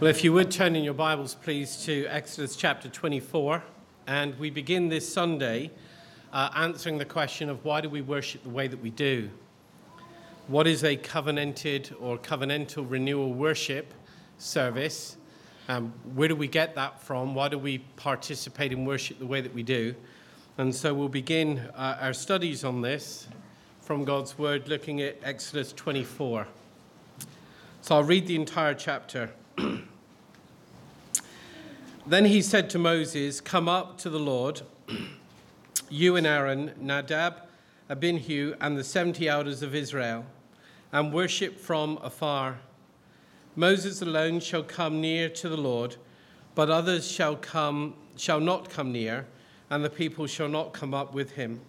Well, if you would turn in your Bibles, please, to Exodus chapter 24. And we begin this Sunday uh, answering the question of why do we worship the way that we do? What is a covenanted or covenantal renewal worship service? Um, where do we get that from? Why do we participate in worship the way that we do? And so we'll begin uh, our studies on this from God's Word, looking at Exodus 24. So I'll read the entire chapter. then he said to Moses, Come up to the Lord, you and Aaron, Nadab, Abihu, and the 70 elders of Israel, and worship from afar. Moses alone shall come near to the Lord, but others shall come shall not come near, and the people shall not come up with him.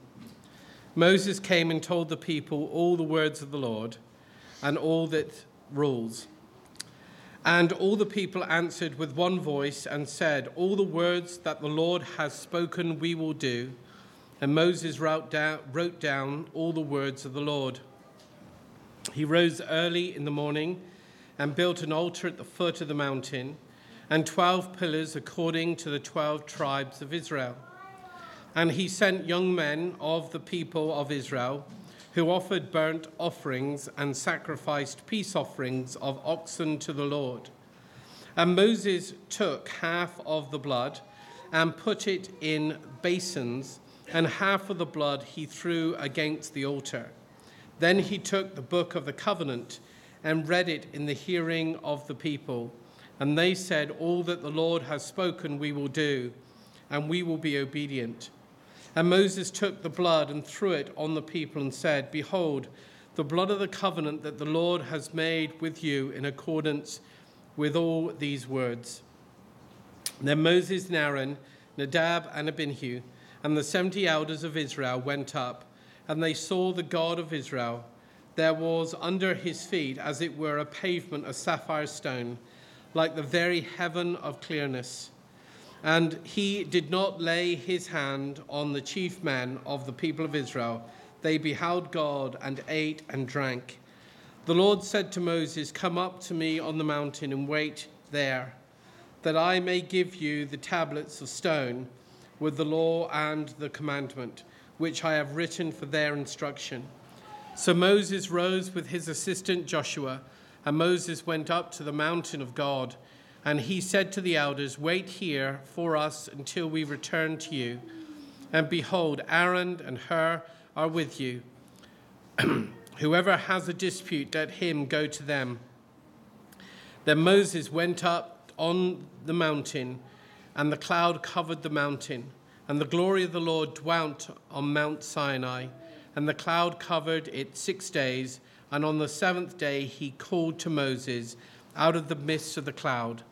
Moses came and told the people all the words of the Lord and all that rules. And all the people answered with one voice and said, All the words that the Lord has spoken we will do. And Moses wrote down, wrote down all the words of the Lord. He rose early in the morning and built an altar at the foot of the mountain and twelve pillars according to the twelve tribes of Israel. And he sent young men of the people of Israel who offered burnt offerings and sacrificed peace offerings of oxen to the Lord. And Moses took half of the blood and put it in basins, and half of the blood he threw against the altar. Then he took the book of the covenant and read it in the hearing of the people. And they said, All that the Lord has spoken we will do, and we will be obedient. And Moses took the blood and threw it on the people and said, Behold, the blood of the covenant that the Lord has made with you in accordance with all these words. Then Moses and Aaron, Nadab and Abihu, and the seventy elders of Israel went up, and they saw the God of Israel. There was under his feet, as it were, a pavement of sapphire stone, like the very heaven of clearness. And he did not lay his hand on the chief men of the people of Israel. They beheld God and ate and drank. The Lord said to Moses, Come up to me on the mountain and wait there, that I may give you the tablets of stone with the law and the commandment, which I have written for their instruction. So Moses rose with his assistant Joshua, and Moses went up to the mountain of God. And he said to the elders, Wait here for us until we return to you. And behold, Aaron and Hur are with you. Whoever has a dispute, let him go to them. Then Moses went up on the mountain, and the cloud covered the mountain, and the glory of the Lord dwelt on Mount Sinai, and the cloud covered it six days. And on the seventh day he called to Moses out of the midst of the cloud.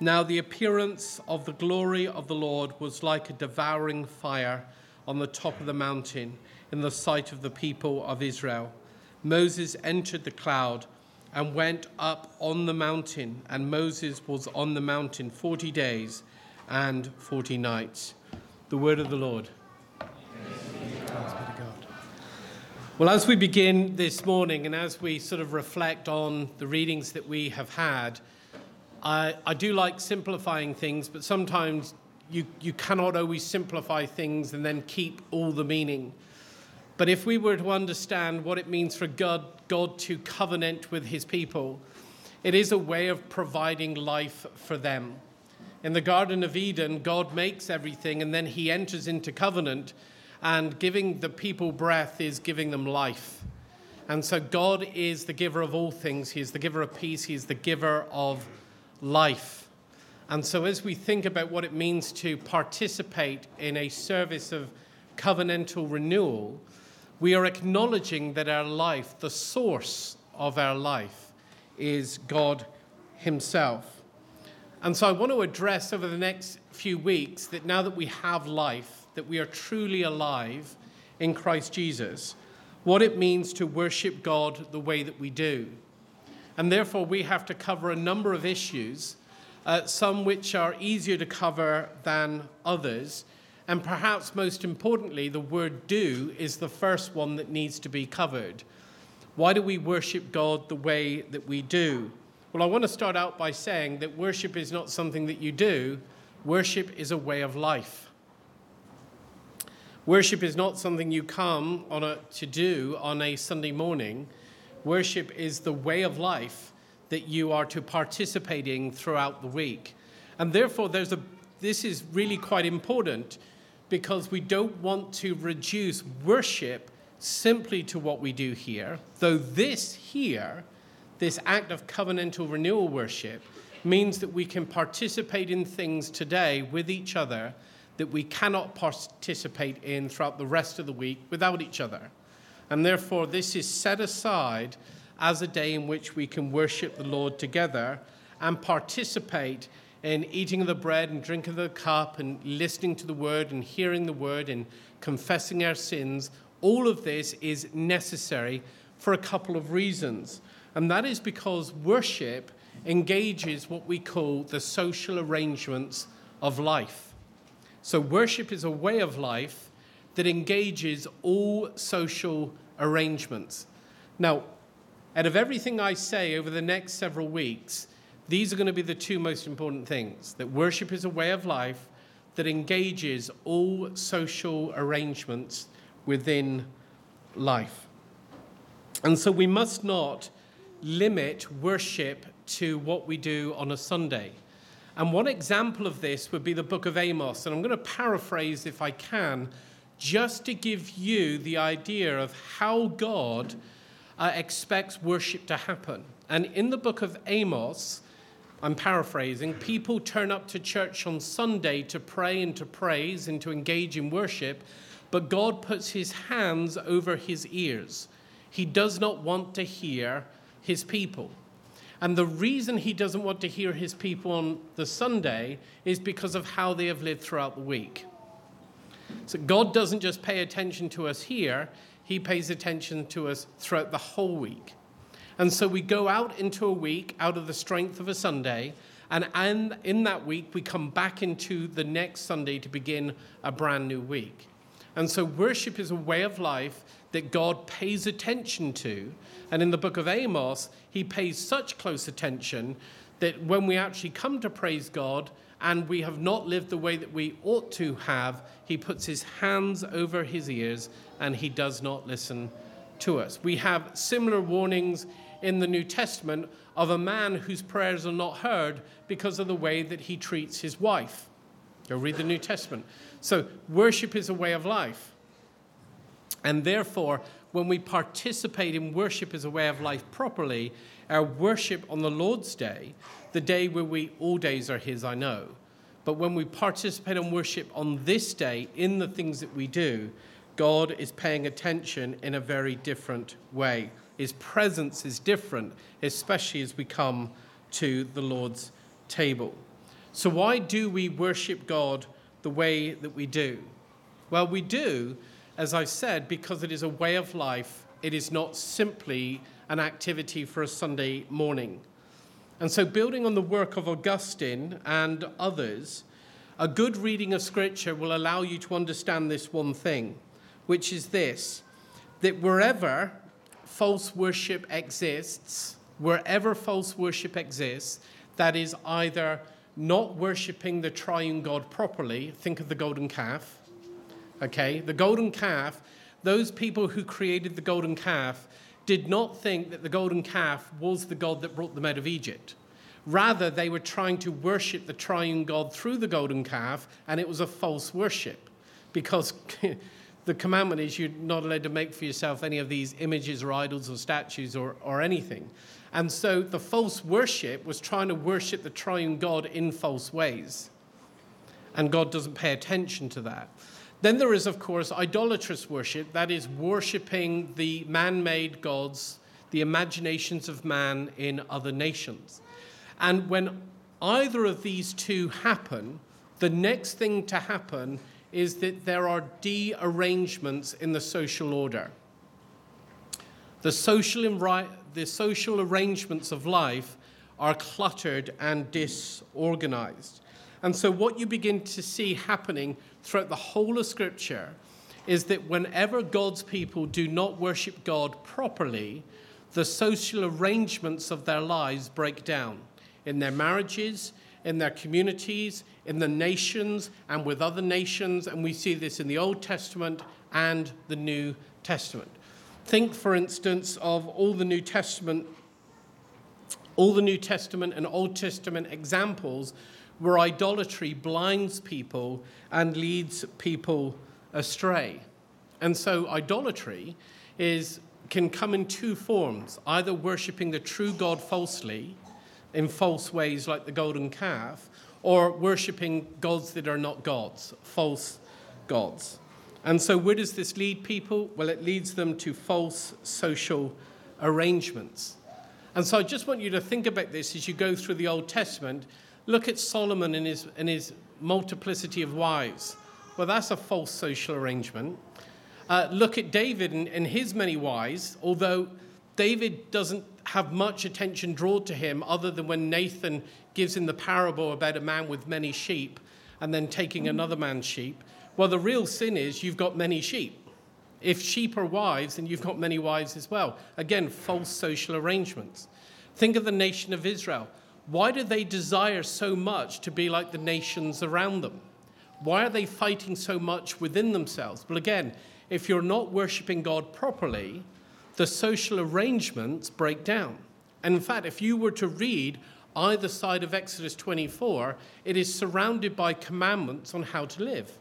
Now the appearance of the glory of the Lord was like a devouring fire on the top of the mountain in the sight of the people of Israel. Moses entered the cloud and went up on the mountain, and Moses was on the mountain 40 days and 40 nights. The word of the Lord. Well, as we begin this morning and as we sort of reflect on the readings that we have had, I, I do like simplifying things, but sometimes you, you cannot always simplify things and then keep all the meaning. But if we were to understand what it means for God, God to covenant with his people, it is a way of providing life for them. In the Garden of Eden, God makes everything and then he enters into covenant, and giving the people breath is giving them life. And so God is the giver of all things. He is the giver of peace, He is the giver of life. And so, as we think about what it means to participate in a service of covenantal renewal, we are acknowledging that our life, the source of our life, is God Himself. And so, I want to address over the next few weeks that now that we have life, that we are truly alive in Christ Jesus, what it means to worship God the way that we do. And therefore, we have to cover a number of issues, uh, some which are easier to cover than others. And perhaps most importantly, the word do is the first one that needs to be covered. Why do we worship God the way that we do? Well, I want to start out by saying that worship is not something that you do, worship is a way of life. Worship is not something you come on a, to do on a Sunday morning. Worship is the way of life that you are to participate in throughout the week. And therefore, there's a, this is really quite important because we don't want to reduce worship simply to what we do here, though this here, this act of covenantal renewal worship, means that we can participate in things today with each other that we cannot participate in throughout the rest of the week without each other. And therefore, this is set aside as a day in which we can worship the Lord together and participate in eating of the bread and drinking of the cup and listening to the word and hearing the word and confessing our sins. All of this is necessary for a couple of reasons. And that is because worship engages what we call the social arrangements of life. So, worship is a way of life that engages all social arrangements. Now, out of everything I say over the next several weeks, these are going to be the two most important things that worship is a way of life that engages all social arrangements within life. And so we must not limit worship to what we do on a Sunday. And one example of this would be the book of Amos. And I'm going to paraphrase, if I can, just to give you the idea of how God uh, expects worship to happen. And in the book of Amos, I'm paraphrasing, people turn up to church on Sunday to pray and to praise and to engage in worship, but God puts his hands over his ears. He does not want to hear his people. And the reason he doesn't want to hear his people on the Sunday is because of how they have lived throughout the week. So God doesn't just pay attention to us here, he pays attention to us throughout the whole week. And so we go out into a week out of the strength of a Sunday, and in that week we come back into the next Sunday to begin a brand new week. And so worship is a way of life that God pays attention to. And in the book of Amos, he pays such close attention that when we actually come to praise God and we have not lived the way that we ought to have, he puts his hands over his ears and he does not listen to us. We have similar warnings in the New Testament of a man whose prayers are not heard because of the way that he treats his wife. Go read the New Testament. So, worship is a way of life. And therefore, when we participate in worship as a way of life properly, our worship on the Lord's Day, the day where we, all days are His, I know, but when we participate in worship on this day in the things that we do, God is paying attention in a very different way. His presence is different, especially as we come to the Lord's table. So, why do we worship God the way that we do? Well, we do as I've said, because it is a way of life, it is not simply an activity for a Sunday morning. And so, building on the work of Augustine and others, a good reading of Scripture will allow you to understand this one thing, which is this that wherever false worship exists, wherever false worship exists, that is either not worshipping the triune God properly, think of the golden calf, okay? The golden calf, those people who created the golden calf did not think that the golden calf was the God that brought them out of Egypt. Rather, they were trying to worship the triune God through the golden calf, and it was a false worship because the commandment is you're not allowed to make for yourself any of these images or idols or statues or, or anything. And so the false worship was trying to worship the triune God in false ways. And God doesn't pay attention to that. Then there is, of course, idolatrous worship, that is, worshipping the man made gods, the imaginations of man in other nations. And when either of these two happen, the next thing to happen is that there are de-arrangements in the social order. The social, the social arrangements of life are cluttered and disorganized. And so, what you begin to see happening throughout the whole of Scripture is that whenever God's people do not worship God properly, the social arrangements of their lives break down in their marriages, in their communities, in the nations, and with other nations. And we see this in the Old Testament and the New Testament. Think, for instance, of all the New Testament, all the New Testament and Old Testament examples where idolatry blinds people and leads people astray. And so idolatry is can come in two forms, either worshipping the true God falsely in false ways like the golden calf, or worshipping gods that are not gods, false gods. And so, where does this lead people? Well, it leads them to false social arrangements. And so, I just want you to think about this as you go through the Old Testament. Look at Solomon and his, and his multiplicity of wives. Well, that's a false social arrangement. Uh, look at David and, and his many wives, although David doesn't have much attention drawn to him other than when Nathan gives him the parable about a man with many sheep and then taking another man's sheep. Well, the real sin is you've got many sheep. If sheep are wives, then you've got many wives as well. Again, false social arrangements. Think of the nation of Israel. Why do they desire so much to be like the nations around them? Why are they fighting so much within themselves? Well, again, if you're not worshiping God properly, the social arrangements break down. And in fact, if you were to read either side of Exodus 24, it is surrounded by commandments on how to live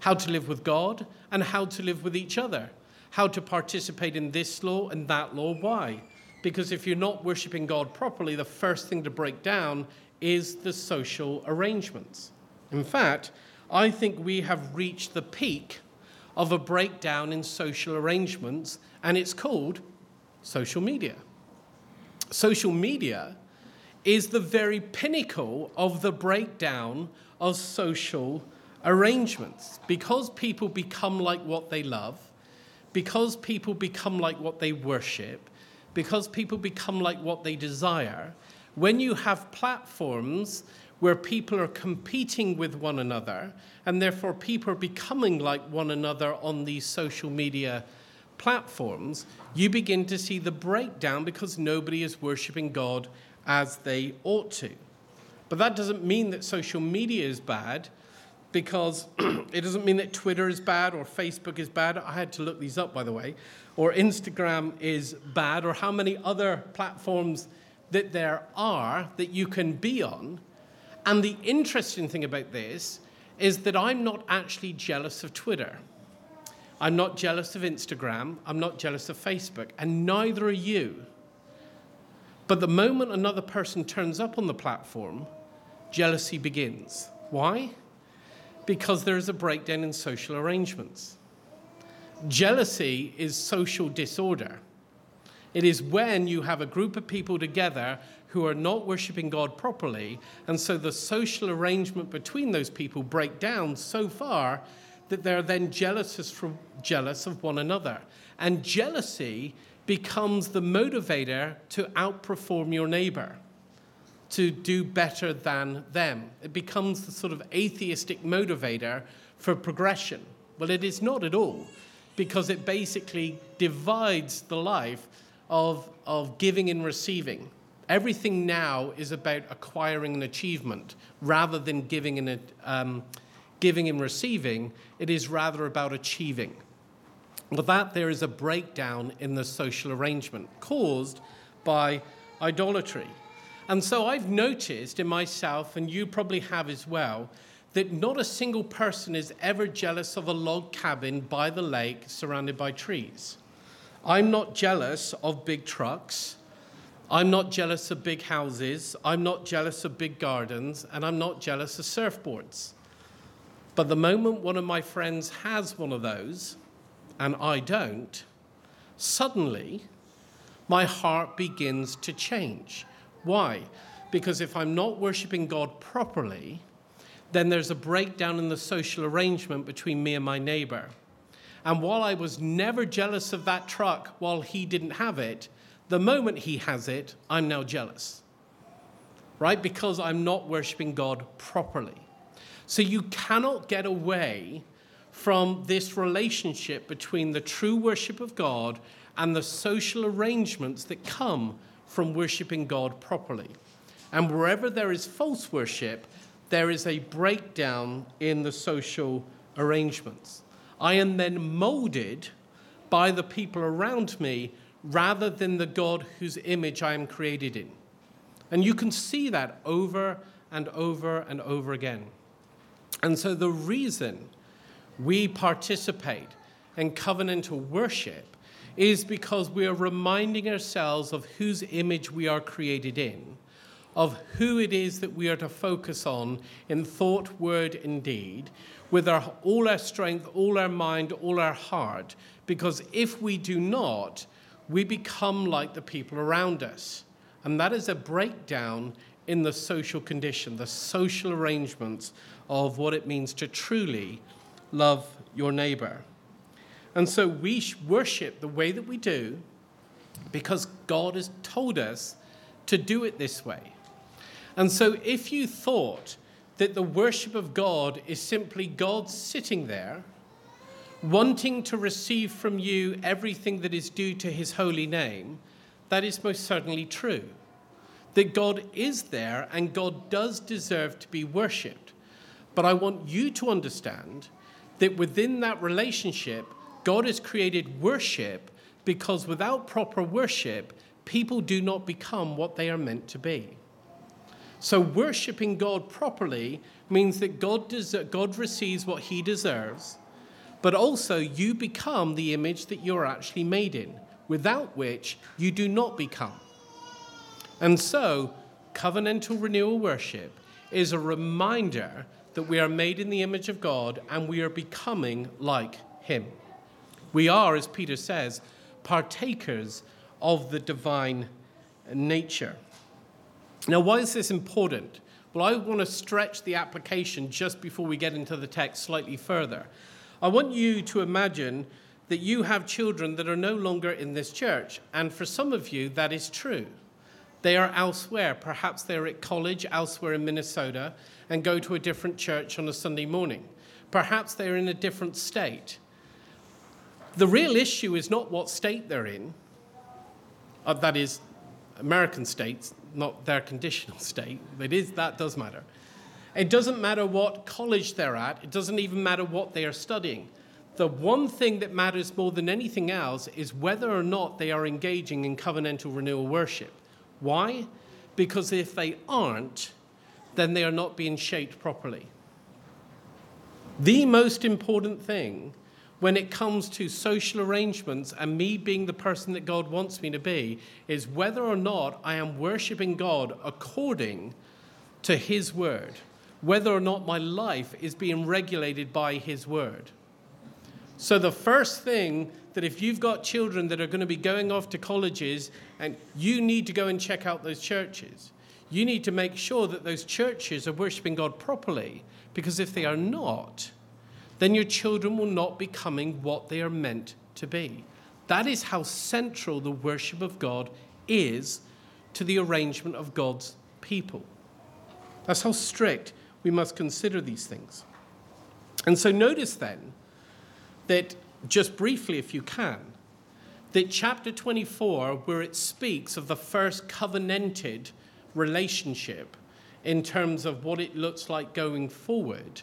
how to live with God and how to live with each other, how to participate in this law and that law. Why? Because if you're not worshiping God properly, the first thing to break down is the social arrangements. In fact, I think we have reached the peak of a breakdown in social arrangements, and it's called social media. Social media is the very pinnacle of the breakdown of social arrangements. Because people become like what they love, because people become like what they worship, because people become like what they desire, when you have platforms where people are competing with one another, and therefore people are becoming like one another on these social media platforms, you begin to see the breakdown because nobody is worshiping God as they ought to. But that doesn't mean that social media is bad because it doesn't mean that Twitter is bad or Facebook is bad. I had to look these up, by the way, or Instagram is bad, or how many other platforms that there are that you can be on and the interesting thing about this is that I'm not actually jealous of Twitter. I'm not jealous of Instagram. I'm not jealous of Facebook. And neither are you. But the moment another person turns up on the platform, jealousy begins. Why? Because there is a breakdown in social arrangements. Jealousy is social disorder. It is when you have a group of people together who are not worshiping God properly, and so the social arrangement between those people break down so far that they're then jealous, from, jealous of one another. And jealousy becomes the motivator to outperform your neighbor, to do better than them. It becomes the sort of atheistic motivator for progression. Well, it is not at all, because it basically divides the life of, of giving and receiving. Everything now is about acquiring an achievement rather than giving and, um, giving and receiving. It is rather about achieving. With that, there is a breakdown in the social arrangement caused by idolatry. And so I've noticed in myself, and you probably have as well, that not a single person is ever jealous of a log cabin by the lake surrounded by trees. I'm not jealous of big trucks. I'm not jealous of big houses. I'm not jealous of big gardens. And I'm not jealous of surfboards. But the moment one of my friends has one of those and I don't, suddenly my heart begins to change. Why? Because if I'm not worshiping God properly, then there's a breakdown in the social arrangement between me and my neighbor. And while I was never jealous of that truck while he didn't have it, the moment he has it, I'm now jealous. Right? Because I'm not worshiping God properly. So you cannot get away from this relationship between the true worship of God and the social arrangements that come from worshiping God properly. And wherever there is false worship, there is a breakdown in the social arrangements. I am then molded by the people around me rather than the God whose image I am created in. And you can see that over and over and over again. And so the reason we participate in covenantal worship is because we are reminding ourselves of whose image we are created in, of who it is that we are to focus on in thought, word, and deed, with our, all our strength, all our mind, all our heart. Because if we do not, we become like the people around us. And that is a breakdown in the social condition, the social arrangements of what it means to truly love your neighbor. And so we worship the way that we do because God has told us to do it this way. And so if you thought that the worship of God is simply God sitting there, wanting to receive from you everything that is due to his holy name, that is most certainly true. That God is there and God does deserve to be worshipped. But I want you to understand that within that relationship, God has created worship because without proper worship, people do not become what they are meant to be. So, worshiping God properly means that God, des- God receives what he deserves, but also you become the image that you're actually made in, without which you do not become. And so, covenantal renewal worship is a reminder that we are made in the image of God and we are becoming like him. We are, as Peter says, partakers of the divine nature. Now, why is this important? Well, I want to stretch the application just before we get into the text slightly further. I want you to imagine that you have children that are no longer in this church, and for some of you, that is true. They are elsewhere. Perhaps they're at college elsewhere in Minnesota and go to a different church on a Sunday morning. Perhaps they're in a different state. The real issue is not what state they're in, uh, that is, American states, not their conditional state. It is, that does matter. It doesn't matter what college they're at, it doesn't even matter what they are studying. The one thing that matters more than anything else is whether or not they are engaging in covenantal renewal worship. Why? Because if they aren't, then they are not being shaped properly. The most important thing when it comes to social arrangements and me being the person that God wants me to be is whether or not I am worshiping God according to His word, whether or not my life is being regulated by His word. So, the first thing that if you've got children that are going to be going off to colleges and you need to go and check out those churches, you need to make sure that those churches are worshiping God properly because if they are not, then your children will not be coming what they are meant to be. That is how central the worship of God is to the arrangement of God's people. That's how strict we must consider these things. And so notice then that, just briefly, if you can, that chapter 24, where it speaks of the first covenanted relationship in terms of what it looks like going forward,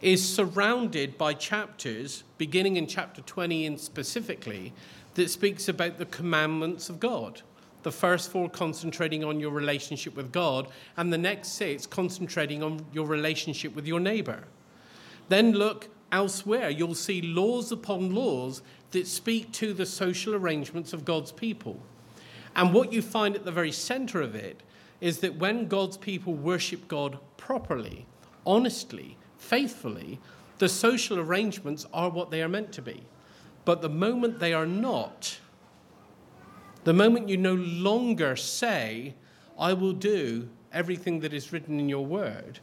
is surrounded by chapters, beginning in chapter 20 and specifically, that speaks about the commandments of God. The first four concentrating on your relationship with God, and the next six concentrating on your relationship with your neighbor. Then look elsewhere, you'll see laws upon laws that speak to the social arrangements of God's people. And what you find at the very center of it is that when God's people worship God properly, honestly, faithfully, the social arrangements are what they are meant to be. But the moment they are not, the moment you no longer say, I will do everything that is written in your word,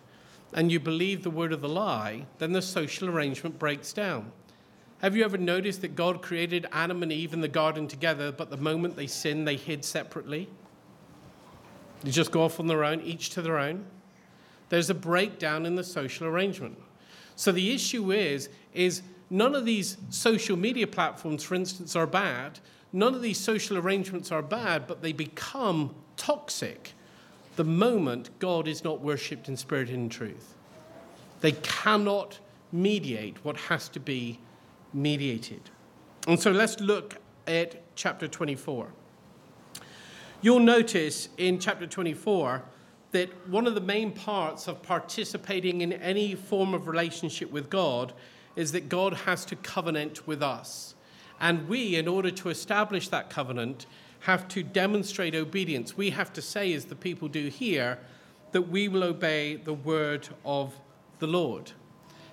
and you believe the word of the lie, then the social arrangement breaks down. Have you ever noticed that God created Adam and Eve in the garden together, but the moment they sinned, they hid separately? They just go off on their own, each to their own. There's a breakdown in the social arrangement. So the issue is, is none of these social media platforms, for instance, are bad. none of these social arrangements are bad, but they become toxic the moment God is not worshipped in spirit and in truth. They cannot mediate what has to be mediated. And so let's look at chapter 24. You'll notice in chapter 24 that one of the main parts of participating in any form of relationship with God is that God has to covenant with us. And we, in order to establish that covenant, have to demonstrate obedience. We have to say, as the people do here, that we will obey the word of the Lord.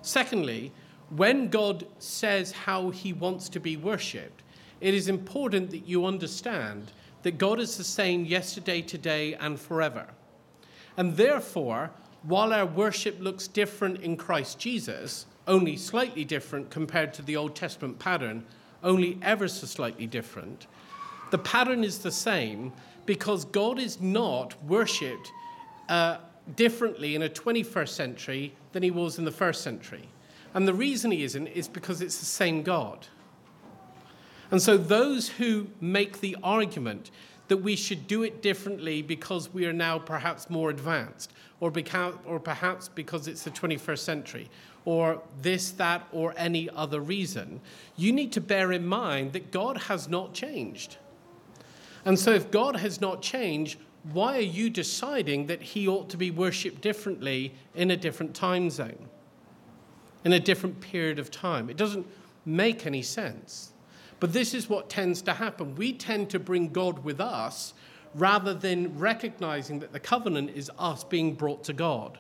Secondly, when God says how he wants to be worshipped, it is important that you understand that God is the same yesterday, today, and forever. And therefore, while our worship looks different in Christ Jesus, only slightly different compared to the Old Testament pattern, only ever so slightly different, the pattern is the same because God is not worshipped uh, differently in a 21st century than he was in the first century. And the reason he isn't is because it's the same God. And so those who make the argument that we should do it differently because we are now perhaps more advanced, or, or perhaps because it's the 21st century, or this, that, or any other reason, you need to bear in mind that God has not changed. And so, if God has not changed, why are you deciding that he ought to be worshipped differently in a different time zone, in a different period of time? It doesn't make any sense. But this is what tends to happen. We tend to bring God with us rather than recognizing that the covenant is us being brought to God.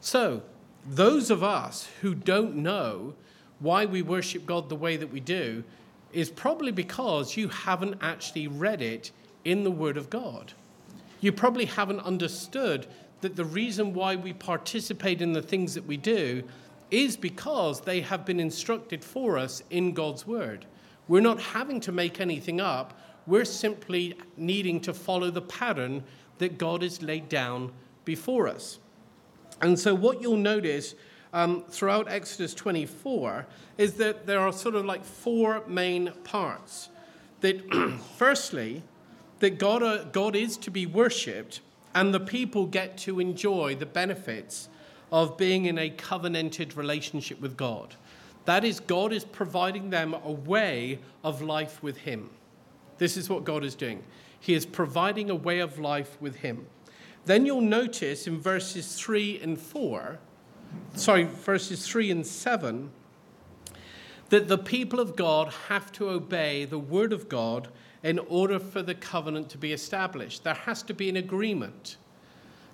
So, those of us who don't know why we worship God the way that we do is probably because you haven't actually read it in the Word of God. You probably haven't understood that the reason why we participate in the things that we do is because they have been instructed for us in God's Word. We're not having to make anything up. We're simply needing to follow the pattern that God has laid down before us. And so, what you'll notice um, throughout Exodus 24 is that there are sort of like four main parts. That, firstly, that God, uh, God is to be worshipped, and the people get to enjoy the benefits of being in a covenanted relationship with God. That is, God is providing them a way of life with Him. This is what God is doing. He is providing a way of life with Him. Then you'll notice in verses 3 and 4, sorry, verses 3 and 7, that the people of God have to obey the word of God in order for the covenant to be established. There has to be an agreement.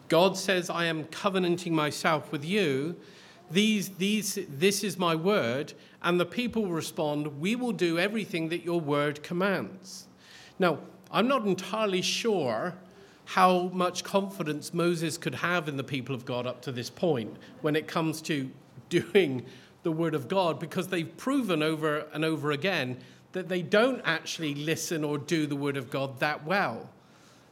God says, I am covenanting myself with you, these, these, this is my word. And the people respond, We will do everything that your word commands. Now, I'm not entirely sure how much confidence Moses could have in the people of God up to this point when it comes to doing the word of God, because they've proven over and over again that they don't actually listen or do the word of God that well.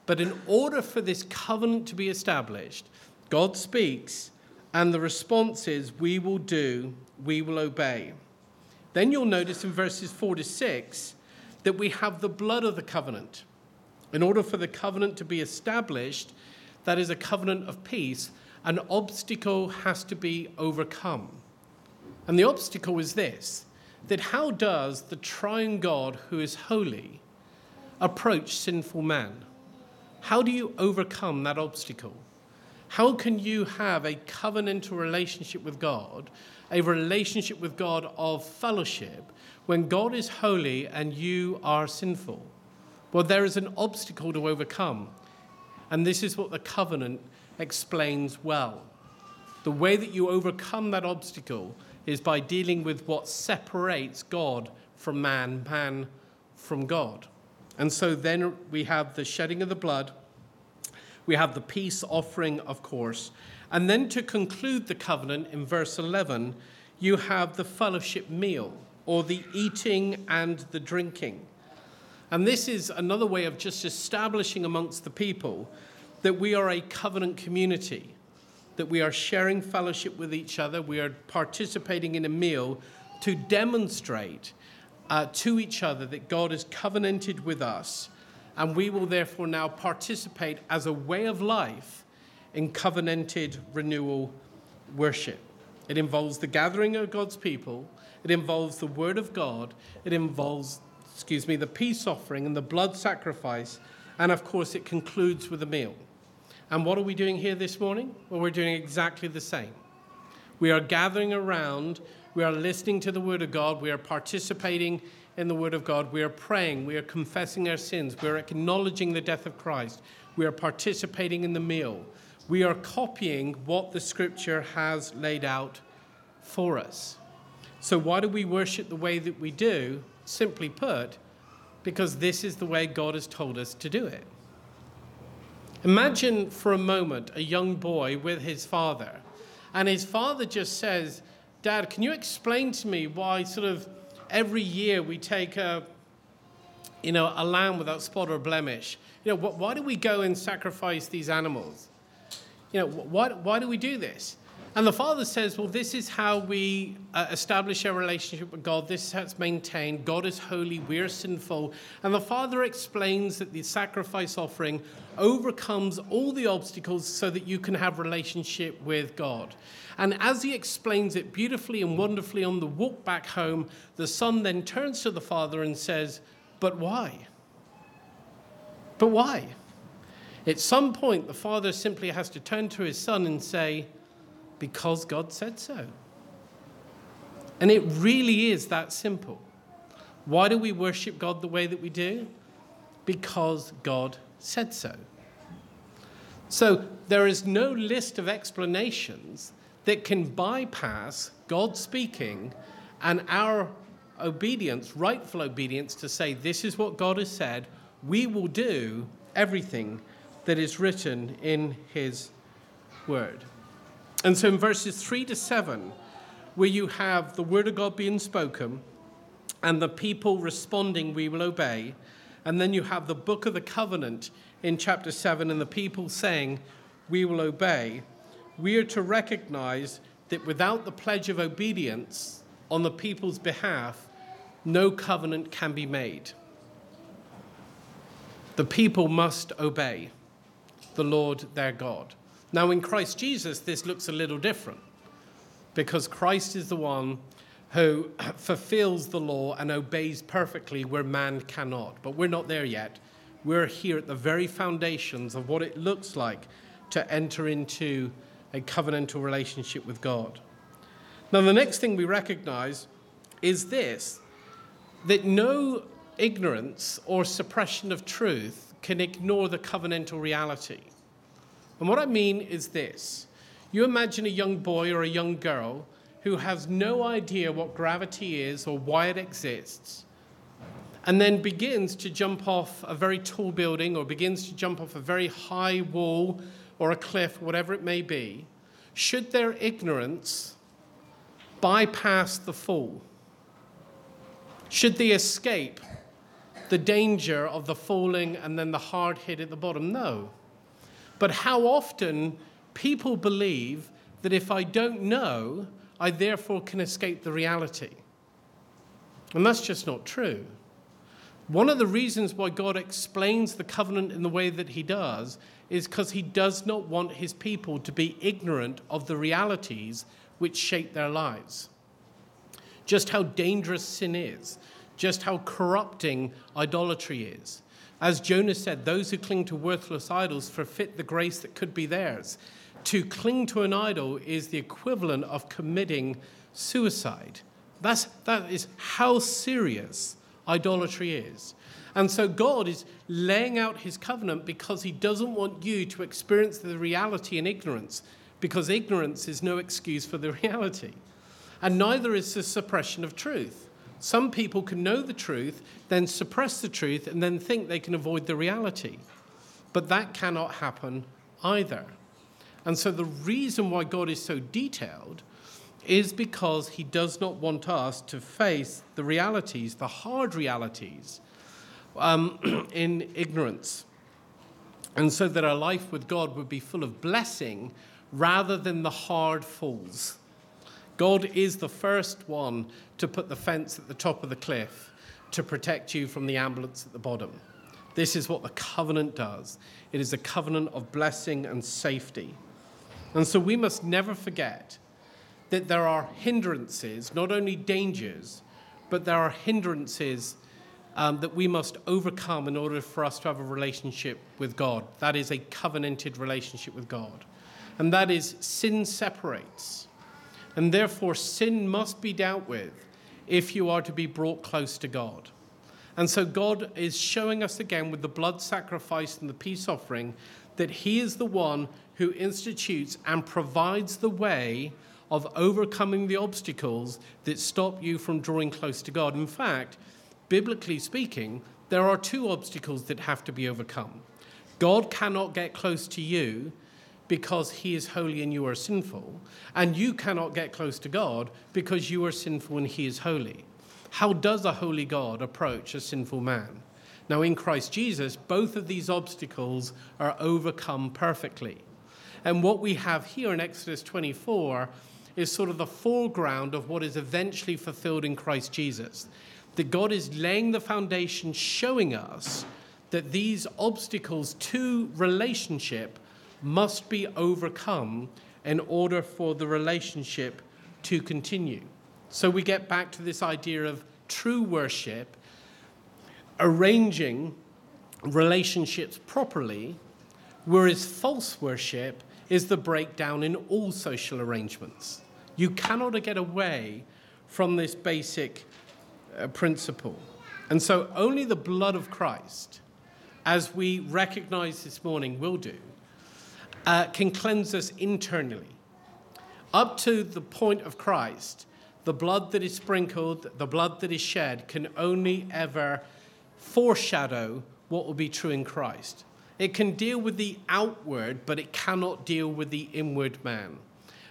But in order for this covenant to be established, God speaks and the response is, We will do, we will obey. Then you'll notice in verses 4 to 6 that we have the blood of the covenant. In order for the covenant to be established, that is a covenant of peace, an obstacle has to be overcome. And the obstacle is this that how does the triune God, who is holy, approach sinful man? How do you overcome that obstacle? How can you have a covenantal relationship with God, a relationship with God of fellowship, when God is holy and you are sinful? Well, there is an obstacle to overcome. And this is what the covenant explains well. The way that you overcome that obstacle is by dealing with what separates God from man, man from God. And so then we have the shedding of the blood we have the peace offering, of course. And then to conclude the covenant in verse 11, you have the fellowship meal, or the eating and the drinking. And this is another way of just establishing amongst the people that we are a covenant community, that we are sharing fellowship with each other, we are participating in a meal to demonstrate uh, to each other that God has covenanted with us, and we will therefore now participate as a way of life in covenanted renewal worship. It involves the gathering of God's people, it involves the Word of God, it involves, excuse me, the peace offering and the blood sacrifice, and of course, it concludes with a meal. And what are we doing here this morning? Well, we're doing exactly the same. We are gathering around, we are listening to the Word of God, we are participating in the Word of God, we are praying, we are confessing our sins, we are acknowledging the death of Christ, we are participating in the meal. We are copying what the Scripture has laid out for us. So, why do we worship the way that we do? Simply put, because this is the way God has told us to do it. Imagine for a moment a young boy with his father, and his father just says, Dad, can you explain to me why sort of every year we take a, you know, a lamb without spot or blemish? You know, why do we go and sacrifice these animals? You know, why, why do we do this? And the Father says, Well, this is how we uh, establish our relationship with God. This is how it's maintained. God is holy, we're sinful. And the Father explains that the sacrifice offering overcomes all the obstacles so that you can have relationship with God. And as he explains it beautifully and wonderfully on the walk back home, the son then turns to the Father and says, But why? But why? At some point, the Father simply has to turn to his son and say, because God said so. And it really is that simple. Why do we worship God the way that we do? Because God said so. So there is no list of explanations that can bypass God speaking and our obedience, rightful obedience, to say, This is what God has said. We will do everything that is written in His word. And so in verses 3 to 7, where you have the word of God being spoken and the people responding, We will obey, and then you have the book of the covenant in chapter 7 and the people saying, We will obey, we are to recognize that without the pledge of obedience on the people's behalf, no covenant can be made. The people must obey the Lord their God. Now, in Christ Jesus, this looks a little different because Christ is the one who fulfills the law and obeys perfectly where man cannot. But we're not there yet. We're here at the very foundations of what it looks like to enter into a covenantal relationship with God. Now, the next thing we recognize is this that no ignorance or suppression of truth can ignore the covenantal reality. And what I mean is this you imagine a young boy or a young girl who has no idea what gravity is or why it exists, and then begins to jump off a very tall building or begins to jump off a very high wall or a cliff, whatever it may be, should their ignorance bypass the fall? Should they escape the danger of the falling and then the hard hit at the bottom? No. But how often people believe that if I don't know, I therefore can escape the reality. And that's just not true. One of the reasons why God explains the covenant in the way that he does is because he does not want his people to be ignorant of the realities which shape their lives. Just how dangerous sin is, just how corrupting idolatry is, as Jonah said, those who cling to worthless idols forfeit the grace that could be theirs. To cling to an idol is the equivalent of committing suicide. That's, that is how serious idolatry is. And so God is laying out his covenant because he doesn't want you to experience the reality in ignorance, because ignorance is no excuse for the reality. And neither is the suppression of truth. Some people can know the truth, then suppress the truth, and then think they can avoid the reality. But that cannot happen either. And so the reason why God is so detailed is because he does not want us to face the realities, the hard realities, um, in ignorance. And so that our life with God would be full of blessing rather than the hard falls. God is the first one to put the fence at the top of the cliff. to protect you from the ambulance at the bottom. This is what the covenant does it is a covenant of blessing and safety. And so we must never forget that there are hindrances, not only dangers, but there are hindrances um, that we must overcome in order for us to have a relationship with God. That is a covenanted relationship with God. And that is sin separates. And therefore, sin must be dealt with if you are to be brought close to God. And so, God is showing us again with the blood sacrifice and the peace offering that He is the one who institutes and provides the way of overcoming the obstacles that stop you from drawing close to God. In fact, biblically speaking, there are two obstacles that have to be overcome. God cannot get close to you because he is holy and you are sinful, and you cannot get close to God because you are sinful and he is holy. How does a holy God approach a sinful man? Now, in Christ Jesus, both of these obstacles are overcome perfectly. And what we have here in Exodus 24 is sort of the foreground of what is eventually fulfilled in Christ Jesus. That God is laying the foundation, showing us that these obstacles to relationship must be overcome in order for the relationship to continue. So we get back to this idea of true worship, arranging relationships properly, whereas false worship is the breakdown in all social arrangements. You cannot get away from this basic uh, principle. And so only the blood of Christ, as we recognize this morning, will do, uh, can cleanse us internally. Up to the point of Christ, the blood that is sprinkled, the blood that is shed, can only ever foreshadow what will be true in Christ. It can deal with the outward, but it cannot deal with the inward man.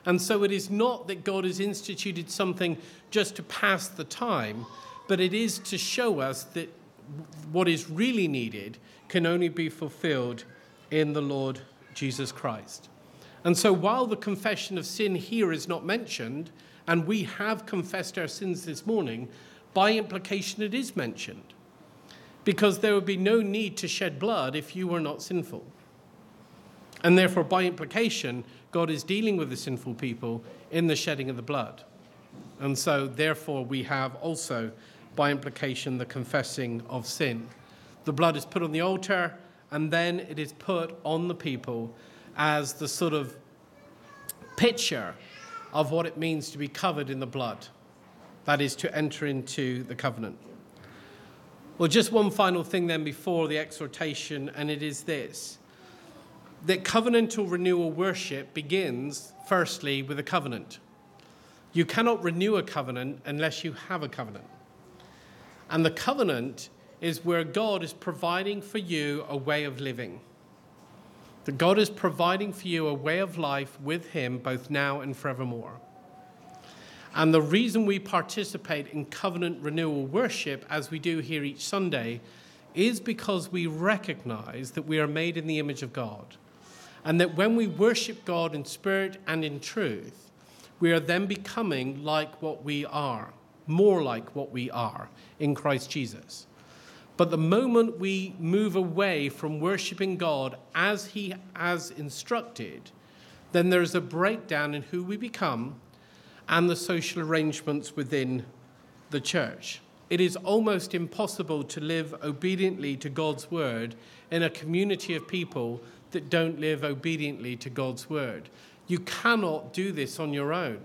And so it is not that God has instituted something just to pass the time, but it is to show us that what is really needed can only be fulfilled in the Lord Jesus Christ. And so while the confession of sin here is not mentioned, and we have confessed our sins this morning, by implication it is mentioned. Because there would be no need to shed blood if you were not sinful. And therefore, by implication, God is dealing with the sinful people in the shedding of the blood. And so, therefore, we have also, by implication, the confessing of sin. The blood is put on the altar, and then it is put on the people as the sort of picture of what it means to be covered in the blood. That is to enter into the covenant. Well, just one final thing then before the exhortation, and it is this that covenantal renewal worship begins firstly with a covenant. You cannot renew a covenant unless you have a covenant. And the covenant is where God is providing for you a way of living. That God is providing for you a way of life with Him both now and forevermore. And the reason we participate in covenant renewal worship, as we do here each Sunday, is because we recognize that we are made in the image of God. And that when we worship God in spirit and in truth, we are then becoming like what we are, more like what we are in Christ Jesus. But the moment we move away from worshiping God as He has instructed, then there's a breakdown in who we become and the social arrangements within the church. It is almost impossible to live obediently to God's word in a community of people that don't live obediently to God's word. You cannot do this on your own.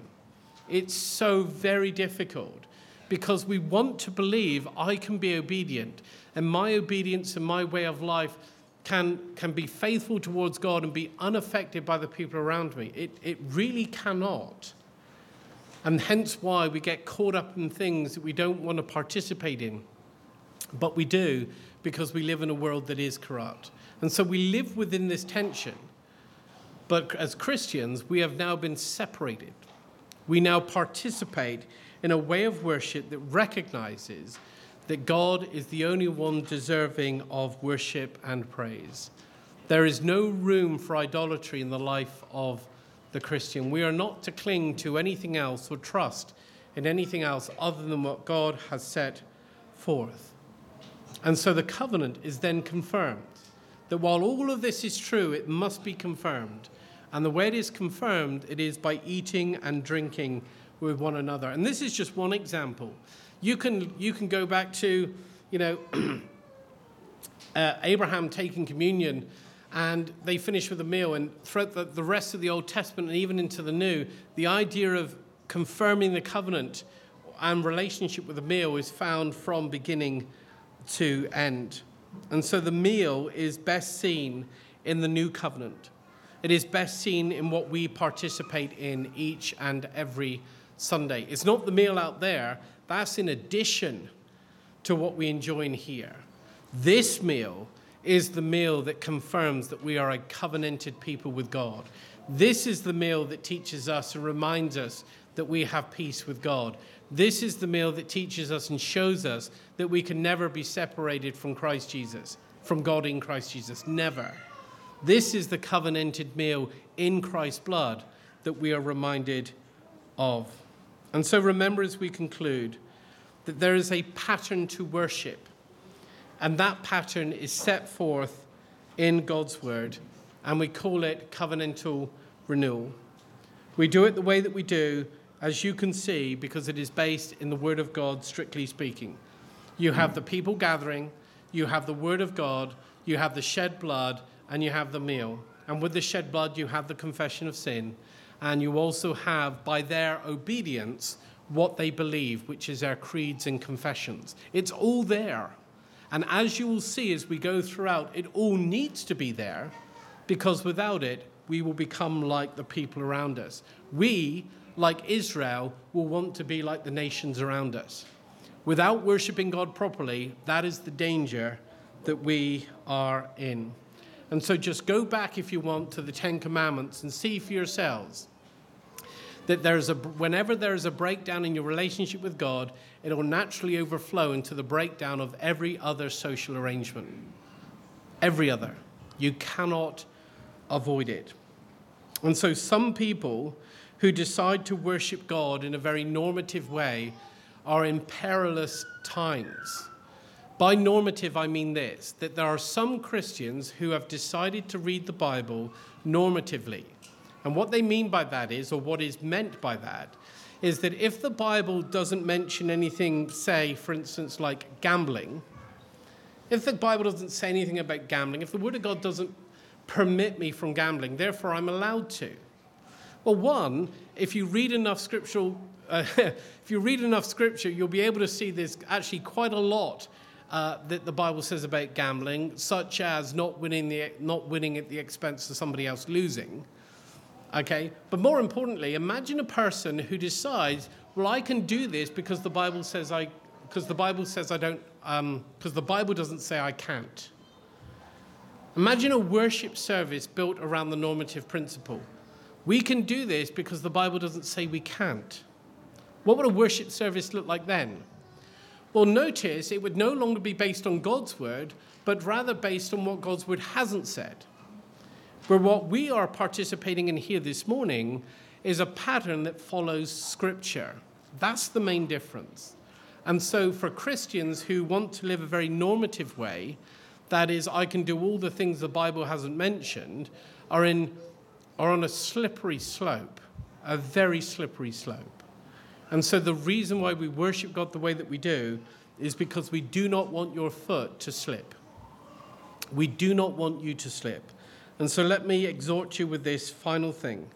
It's so very difficult because we want to believe I can be obedient and my obedience and my way of life can, can be faithful towards God and be unaffected by the people around me. It, it really cannot. And hence why we get caught up in things that we don't want to participate in. But we do because we live in a world that is corrupt. And so we live within this tension. But as Christians, we have now been separated. We now participate in a way of worship that recognizes that God is the only one deserving of worship and praise. There is no room for idolatry in the life of the Christian. We are not to cling to anything else or trust in anything else other than what God has set forth. And so the covenant is then confirmed. That while all of this is true, it must be confirmed. And the way it is confirmed, it is by eating and drinking with one another. And this is just one example. You can, you can go back to, you know, uh, Abraham taking communion and they finish with a meal. And throughout the, the rest of the Old Testament and even into the New, the idea of confirming the covenant and relationship with the meal is found from beginning to end. And so the meal is best seen in the new covenant. It is best seen in what we participate in each and every Sunday. It's not the meal out there, that's in addition to what we enjoy in here. This meal is the meal that confirms that we are a covenanted people with God. This is the meal that teaches us and reminds us that we have peace with God. This is the meal that teaches us and shows us that we can never be separated from Christ Jesus, from God in Christ Jesus. Never. This is the covenanted meal in Christ's blood that we are reminded of. And so remember as we conclude that there is a pattern to worship, and that pattern is set forth in God's word, and we call it covenantal renewal. We do it the way that we do, as you can see, because it is based in the word of God, strictly speaking. You have the people gathering, you have the word of God, you have the shed blood, and you have the meal. And with the shed blood, you have the confession of sin and you also have, by their obedience, what they believe, which is their creeds and confessions. It's all there. And as you will see as we go throughout, it all needs to be there because without it, we will become like the people around us. We, like Israel, will want to be like the nations around us. Without worshiping God properly, that is the danger that we are in. And so just go back, if you want, to the Ten Commandments and see for yourselves that there's a, whenever there is a breakdown in your relationship with God, it will naturally overflow into the breakdown of every other social arrangement. Every other. You cannot avoid it. And so some people who decide to worship God in a very normative way are in perilous times. By normative, I mean this that there are some Christians who have decided to read the Bible normatively. And what they mean by that is, or what is meant by that, is that if the Bible doesn't mention anything, say, for instance, like gambling, if the Bible doesn't say anything about gambling, if the Word of God doesn't permit me from gambling, therefore I'm allowed to. Well, one, if you read enough scriptural, uh, if you read enough scripture, you'll be able to see there's actually quite a lot uh, that the Bible says about gambling, such as not winning, the, not winning at the expense of somebody else losing. Okay? But more importantly, imagine a person who decides, well, I can do this because the Bible says I, because the Bible says I don't, because um, the Bible doesn't say I can't. Imagine a worship service built around the normative principle. We can do this because the Bible doesn't say we can't. What would a worship service look like then? Well, notice it would no longer be based on God's word, but rather based on what God's word hasn't said. But what we are participating in here this morning is a pattern that follows Scripture. That's the main difference. And so, for Christians who want to live a very normative way, that is, I can do all the things the Bible hasn't mentioned, are, in, are on a slippery slope, a very slippery slope. And so, the reason why we worship God the way that we do is because we do not want your foot to slip. We do not want you to slip. And so let me exhort you with this final thing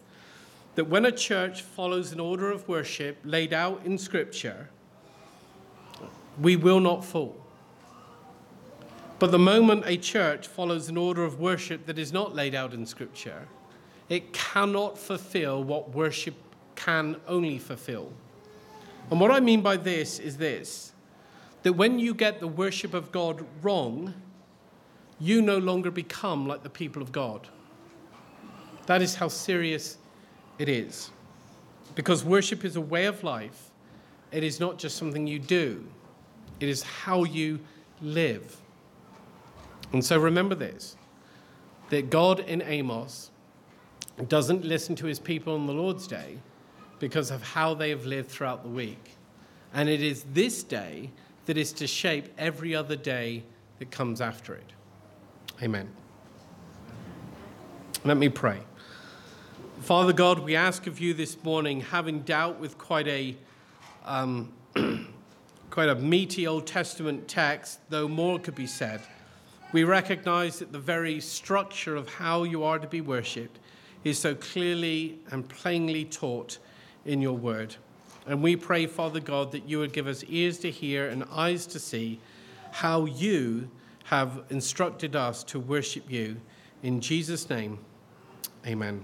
that when a church follows an order of worship laid out in Scripture, we will not fall. But the moment a church follows an order of worship that is not laid out in Scripture, it cannot fulfill what worship can only fulfill. And what I mean by this is this that when you get the worship of God wrong, you no longer become like the people of God. That is how serious it is. Because worship is a way of life, it is not just something you do, it is how you live. And so remember this that God in Amos doesn't listen to his people on the Lord's day because of how they have lived throughout the week. And it is this day that is to shape every other day that comes after it. Amen. Let me pray. Father God, we ask of you this morning, having dealt with quite a um, quite a meaty Old Testament text, though more could be said. We recognize that the very structure of how you are to be worshipped is so clearly and plainly taught in your word. And we pray, Father God, that you would give us ears to hear and eyes to see how you have instructed us to worship you. In Jesus' name, amen.